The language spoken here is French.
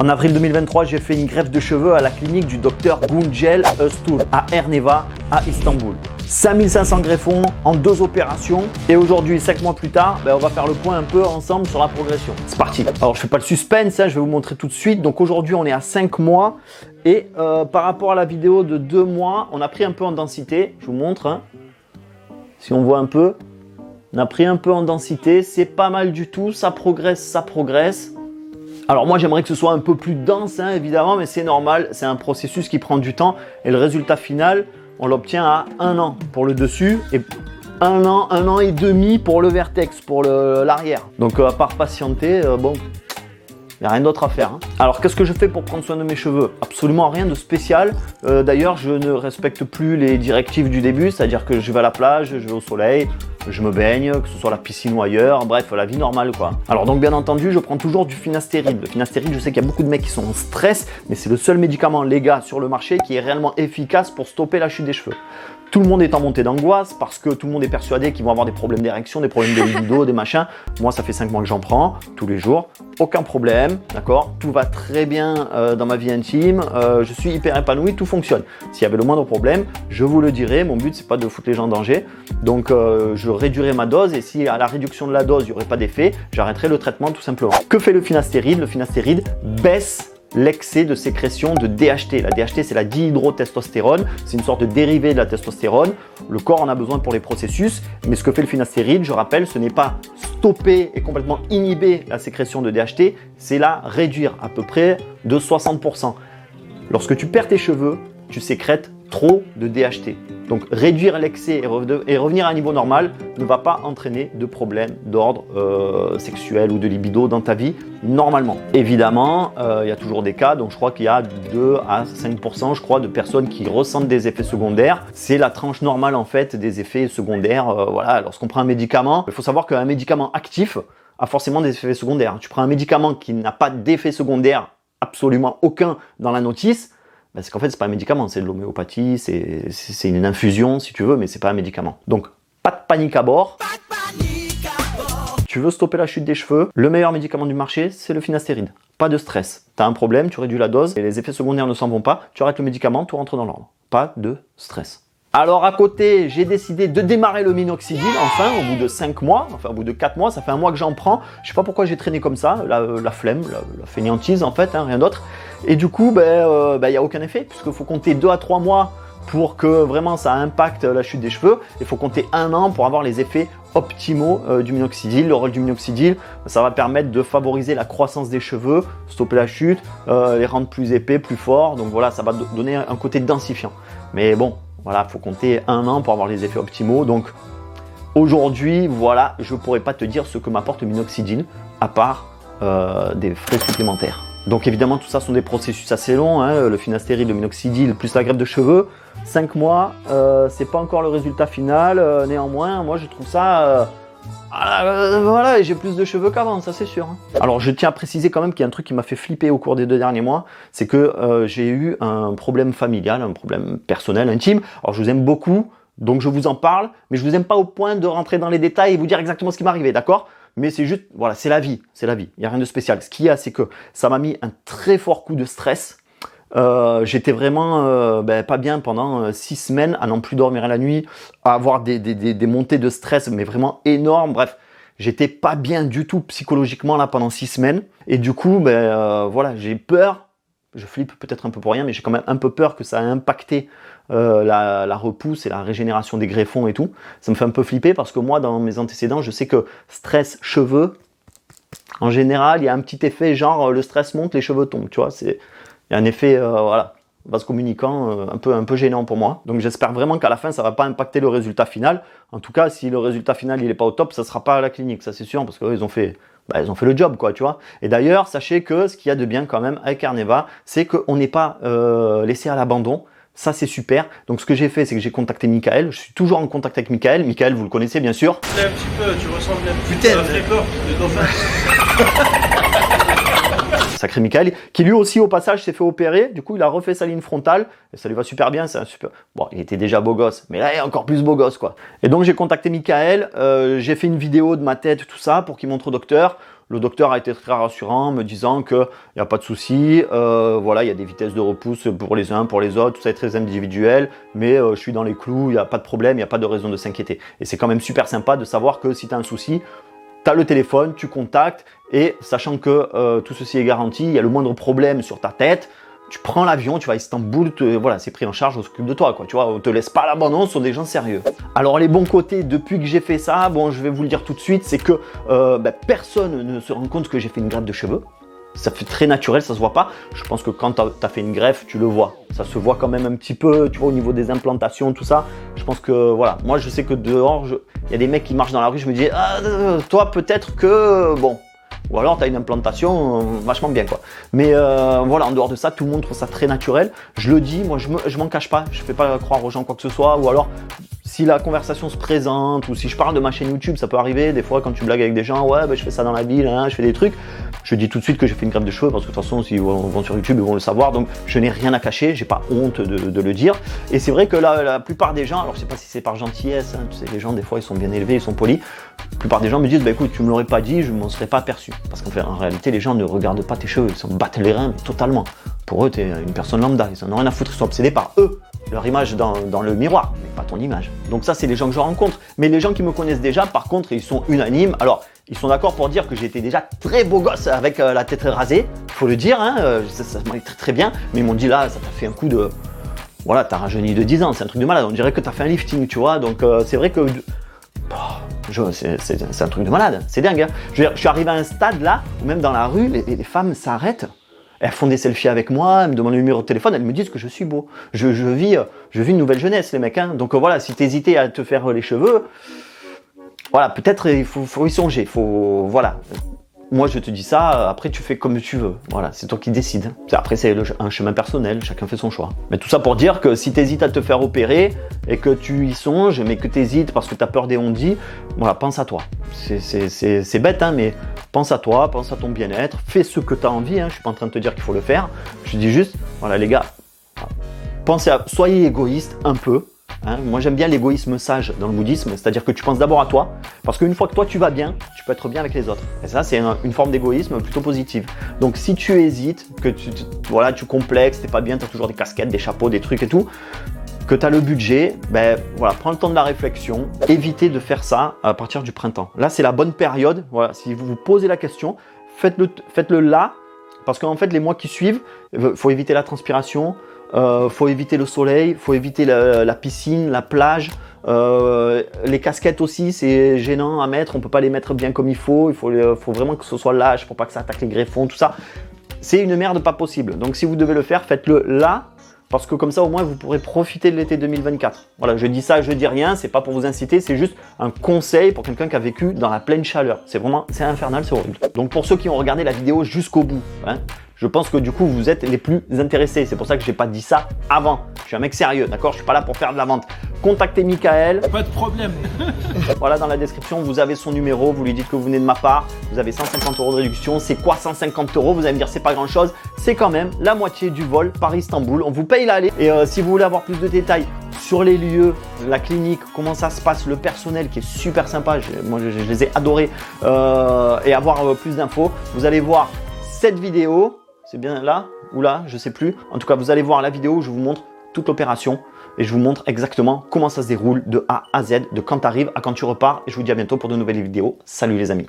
En avril 2023, j'ai fait une greffe de cheveux à la clinique du docteur Gungel Öztürk à Erneva, à Istanbul. 5500 greffons en deux opérations. Et aujourd'hui, 5 mois plus tard, ben, on va faire le point un peu ensemble sur la progression. C'est parti. Alors, je fais pas le suspense, hein, je vais vous montrer tout de suite. Donc aujourd'hui, on est à 5 mois. Et euh, par rapport à la vidéo de 2 mois, on a pris un peu en densité. Je vous montre. Hein. Si on voit un peu, on a pris un peu en densité. C'est pas mal du tout. Ça progresse, ça progresse. Alors moi j'aimerais que ce soit un peu plus dense hein, évidemment, mais c'est normal, c'est un processus qui prend du temps et le résultat final, on l'obtient à un an pour le dessus et un an, un an et demi pour le vertex, pour l'arrière. Donc euh, à part patienter, euh, bon, il n'y a rien d'autre à faire. Hein. Alors qu'est-ce que je fais pour prendre soin de mes cheveux? Absolument rien de spécial. Euh, d'ailleurs, je ne respecte plus les directives du début, c'est-à-dire que je vais à la plage, je vais au soleil, je me baigne, que ce soit la piscine ou ailleurs, bref, la vie normale quoi. Alors donc bien entendu, je prends toujours du finastéride. Le finastéride, je sais qu'il y a beaucoup de mecs qui sont en stress, mais c'est le seul médicament légal sur le marché qui est réellement efficace pour stopper la chute des cheveux. Tout le monde est en montée d'angoisse parce que tout le monde est persuadé qu'ils vont avoir des problèmes d'érection, des problèmes de libido, des machins. Moi, ça fait 5 mois que j'en prends tous les jours. Aucun problème, d'accord? Tout va très bien euh, dans ma vie intime. Euh, je suis hyper épanoui, tout fonctionne. S'il y avait le moindre problème, je vous le dirai. Mon but, c'est pas de foutre les gens en danger. Donc, euh, je réduirai ma dose et si à la réduction de la dose, il n'y aurait pas d'effet, j'arrêterai le traitement tout simplement. Que fait le finastéride? Le finastéride baisse l'excès de sécrétion de DHT. La DHT, c'est la dihydrotestostérone. C'est une sorte de dérivé de la testostérone. Le corps en a besoin pour les processus, mais ce que fait le finastéride, je rappelle, ce n'est pas stopper et complètement inhiber la sécrétion de DHT, c'est la réduire à peu près de 60%. Lorsque tu perds tes cheveux, tu sécrètes trop de DHT. Donc réduire l'excès et, revenir à un niveau normal ne va pas entraîner de problèmes d'ordre euh, sexuel ou de libido dans ta vie normalement. Évidemment, euh, il y a toujours des cas, donc je crois qu'il y a 2 à 5% je crois de personnes qui ressentent des effets secondaires. C'est la tranche normale en fait des effets secondaires. Euh, voilà, lorsqu'on prend un médicament, il faut savoir qu'un médicament actif a forcément des effets secondaires. Tu prends un médicament qui n'a pas d'effet secondaire absolument aucun dans la notice, ben, c'est qu'en fait, c'est pas un médicament, c'est de l'homéopathie, c'est une infusion si tu veux, mais c'est pas un médicament. Donc, pas de panique à bord. Tu veux stopper la chute des cheveux, le meilleur médicament du marché, c'est le finastéride. Pas de stress. Tu as un problème, tu réduis la dose et les effets secondaires ne s'en vont pas, tu arrêtes le médicament, tout rentre dans l'ordre. Pas de stress. Alors à côté, j'ai décidé de démarrer le minoxidil, enfin, au bout de 5 mois, enfin au bout de 4 mois, ça fait un mois que j'en prends. Je sais pas pourquoi j'ai traîné comme ça, la, flemme, la, fainéantise en fait, hein, rien d'autre. Et du coup, il ben, n'y euh, ben, a aucun effet, puisqu'il faut compter 2 à 3 mois pour que vraiment ça impacte la chute des cheveux. Il faut compter un an pour avoir les effets optimaux euh, du minoxidil. Le rôle du minoxidil, ça va permettre de favoriser la croissance des cheveux, stopper la chute, euh, les rendre plus épais, plus forts. Donc voilà, ça va donner un côté densifiant. Mais bon, voilà, il faut compter un an pour avoir les effets optimaux. Donc aujourd'hui, voilà, je ne pourrais pas te dire ce que m'apporte le minoxidil, à part des frais supplémentaires. Donc évidemment, tout ça sont des processus assez longs. Hein, le finastéride, le minoxidil, plus la greffe de cheveux. 5 mois, euh, c'est pas encore le résultat final. Euh, néanmoins, moi je trouve ça ah, euh, voilà, j'ai plus de cheveux qu'avant, ça c'est sûr. Hein. Alors je tiens à préciser quand même qu'il y a un truc qui m'a fait flipper au cours des deux derniers mois, c'est que j'ai eu un problème familial, un problème personnel, intime. Alors je vous aime beaucoup, donc je vous en parle, mais je vous aime pas au point de rentrer dans les détails et vous dire exactement ce qui m'est arrivé, d'accord? Mais c'est juste, voilà, c'est la vie, c'est la vie. Il n'y a rien de spécial. Ce qu'il y a, c'est que ça m'a mis un très fort coup de stress. Euh, j'étais vraiment euh, ben, pas bien pendant euh, six semaines à n'en plus dormir à la nuit, à avoir des, montées de stress, mais vraiment énormes. Bref, j'étais pas bien du tout psychologiquement là pendant six semaines. Et du coup, ben voilà, j'ai peur. Je flippe peut-être un peu pour rien, mais j'ai quand même un peu peur que ça ait impacté la, la, repousse et la régénération des greffons et tout. Ça me fait un peu flipper parce que moi, dans mes antécédents, je sais que stress, cheveux, en général, il y a un petit effet genre le stress monte, les cheveux tombent. Tu vois, c'est il y a un effet, euh, voilà, communicant euh, un, peu, un peu gênant pour moi. Donc j'espère vraiment qu'à la fin, ça va pas impacter le résultat final. En tout cas, si le résultat final il est pas au top, ça sera pas à la clinique, ça c'est sûr, parce qu'ils ont fait bah, ils ont fait le job, quoi, tu vois. Et d'ailleurs, sachez que ce qu'il y a de bien quand même avec Carneva, c'est qu'on n'est pas euh, laissé à l'abandon. Ça, c'est super. Donc, ce que j'ai fait, c'est que j'ai contacté Michael. Je suis toujours en contact avec Michael. Michael, vous le connaissez, bien sûr. Un petit peu, tu ressembles un petit peu à Flipper de dauphin. sacré Michael, qui lui aussi au passage s'est fait opérer, du coup il a refait sa ligne frontale, et ça lui va super bien, c'est un super... Bon, il était déjà beau gosse, mais là il est encore plus beau gosse quoi. Et donc j'ai contacté Michael, euh, j'ai fait une vidéo de ma tête, tout ça, pour qu'il montre au docteur, Le docteur a été très rassurant, me disant qu'il n'y a pas de souci, euh, voilà, il y a des vitesses de repousse pour les uns, pour les autres, tout ça est très individuel, mais euh, je suis dans les clous, il n'y a pas de problème, il n'y a pas de raison de s'inquiéter. Et c'est quand même super sympa de savoir que si tu as un souci, tu as le téléphone, tu contactes, et sachant que euh, tout ceci est garanti, il y a le moindre problème sur ta tête, tu prends l'avion, tu vas à Istanbul, voilà, c'est pris en charge, on s'occupe de toi, quoi. Tu vois, on te laisse pas l'abandon, ce sont des gens sérieux. Alors les bons côtés, depuis que j'ai fait ça, bon, je vais vous le dire tout de suite, c'est que euh, ben, personne ne se rend compte que j'ai fait une greffe de cheveux. Ça fait très naturel, ça se voit pas. Je pense que quand tu as, fait une greffe, tu le vois. Ça se voit quand même un petit peu, tu vois, au niveau des implantations, tout ça. Je pense que, voilà, moi je sais que dehors, il y a des mecs qui marchent dans la rue, je me dis, ah, toi peut-être que, bon, ou alors tu une implantation euh, vachement bien quoi. Mais euh, voilà, en dehors de ça, tout le monde trouve ça très naturel. Je le dis, moi je m'en cache pas, je fais pas croire aux gens quoi que ce soit. Ou alors si la conversation se présente ou si je parle de ma chaîne YouTube, ça peut arriver des fois quand tu blagues avec des gens, ouais, bah, je fais ça dans la ville, hein, je fais des trucs. Je dis tout de suite que j'ai fait une grève de cheveux parce que de toute façon, s'ils vont sur YouTube, ils vont le savoir. Donc, je n'ai rien à cacher, j'ai pas honte de, le dire. Et c'est vrai que la, la plupart des gens, alors je sais pas si c'est par gentillesse, hein, tu sais, les gens des fois ils sont bien élevés, ils sont polis. La plupart des gens me disent, bah écoute, tu me l'aurais pas dit, je m'en serais pas aperçu. Parce qu'en fait, en réalité, les gens ne regardent pas tes cheveux, ils s'en battent les reins totalement. Pour eux, tu une personne lambda, ils en ont rien à foutre, ils sont obsédés par eux leur image dans, le miroir, mais pas ton image. Donc ça, c'est les gens que je rencontre. Mais les gens qui me connaissent déjà, par contre, ils sont unanimes. Alors, ils sont d'accord pour dire que j'étais déjà très beau gosse avec euh, la tête rasée. Faut le dire, hein, euh, ça, ça très très bien. Mais ils m'ont dit là, ça t'a fait un coup de... Voilà, t'as rajeuni de 10 ans, c'est un truc de malade. On dirait que t'as fait un lifting, tu vois. Donc euh, c'est vrai que... c'est un truc de malade, c'est dingue. Hein. Je, suis arrivé à un stade là où même dans la rue, les femmes s'arrêtent elles font des selfies avec moi, elles me demandent le numéro de téléphone, elles me disent que je suis beau. Je, vis, je vis une nouvelle jeunesse, les mecs. Hein. Donc euh, voilà, si t'hésitais à te faire les cheveux, voilà, peut-être il faut, y songer. Voilà. Moi, je te dis ça, après tu fais comme tu veux. Voilà, c'est toi qui décides. Après, c'est un chemin personnel, chacun fait son choix. Mais tout ça pour dire que si tu hésites à te faire opérer et que tu y songes, mais que tu hésites parce que tu as peur des ondits, voilà, pense à toi. C'est bête, hein, mais pense à toi, pense à ton bien-être, fais ce que tu as envie. Hein. Je suis pas en train de te dire qu'il faut le faire. Je dis juste, voilà, les gars, pensez à, soyez égoïste un peu. Hein. Moi, j'aime bien l'égoïsme sage dans le bouddhisme, c'est-à-dire que tu penses d'abord à toi, parce qu'une fois que toi tu vas bien, tu peux être bien avec les autres. Et ça, c'est une forme d'égoïsme plutôt positive. Donc, si tu hésites, que tu, voilà, tu complexes, t'es pas bien, tu as toujours des casquettes, des chapeaux, des trucs et tout, que tu as le budget, ben voilà, prends le temps de la réflexion, évitez de faire ça à partir du printemps. Là, c'est la bonne période. Voilà, si vous vous posez la question, faites-le faites -le là, parce qu'en fait, les mois qui suivent, il faut éviter la transpiration, euh, faut éviter le soleil, faut éviter la, piscine, la plage. Euh, les casquettes aussi, c'est gênant à mettre. On peut pas les mettre bien comme il faut. Il faut, faut vraiment que ce soit lâche pour pas que ça attaque les greffons, tout ça. C'est une merde pas possible. Donc si vous devez le faire, faites-le là parce que comme ça au moins vous pourrez profiter de l'été 2024. Voilà, je dis ça, je dis rien, c'est pas pour vous inciter, c'est juste un conseil pour quelqu'un qui a vécu dans la pleine chaleur. C'est vraiment, c'est infernal, c'est horrible. Donc pour ceux qui ont regardé la vidéo jusqu'au bout, hein, je pense que du coup vous êtes les plus intéressés. C'est pour ça que j'ai pas dit ça avant. Je suis un mec sérieux, d'accord? Je suis pas là pour faire de la vente. Contactez Michael. Pas de problème. voilà, dans la description, vous avez son numéro. Vous lui dites que vous venez de ma part. Vous avez 150 euros de réduction. C'est quoi 150 euros? Vous allez me dire c'est pas grand chose. C'est quand même la moitié du vol Paris-Istanbul. On vous paye l'aller. Et euh, si vous voulez avoir plus de détails sur les lieux, la clinique, comment ça se passe, le personnel qui est super sympa. moi, je, les ai adorés. Euh, et avoir euh, plus d'infos, vous allez voir cette vidéo c'est bien là ou là, je sais plus. En tout cas, vous allez voir la vidéo où je vous montre toute l'opération et je vous montre exactement comment ça se déroule de A à Z, de quand tu arrives à quand tu repars. Et je vous dis à bientôt pour de nouvelles vidéos. Salut les amis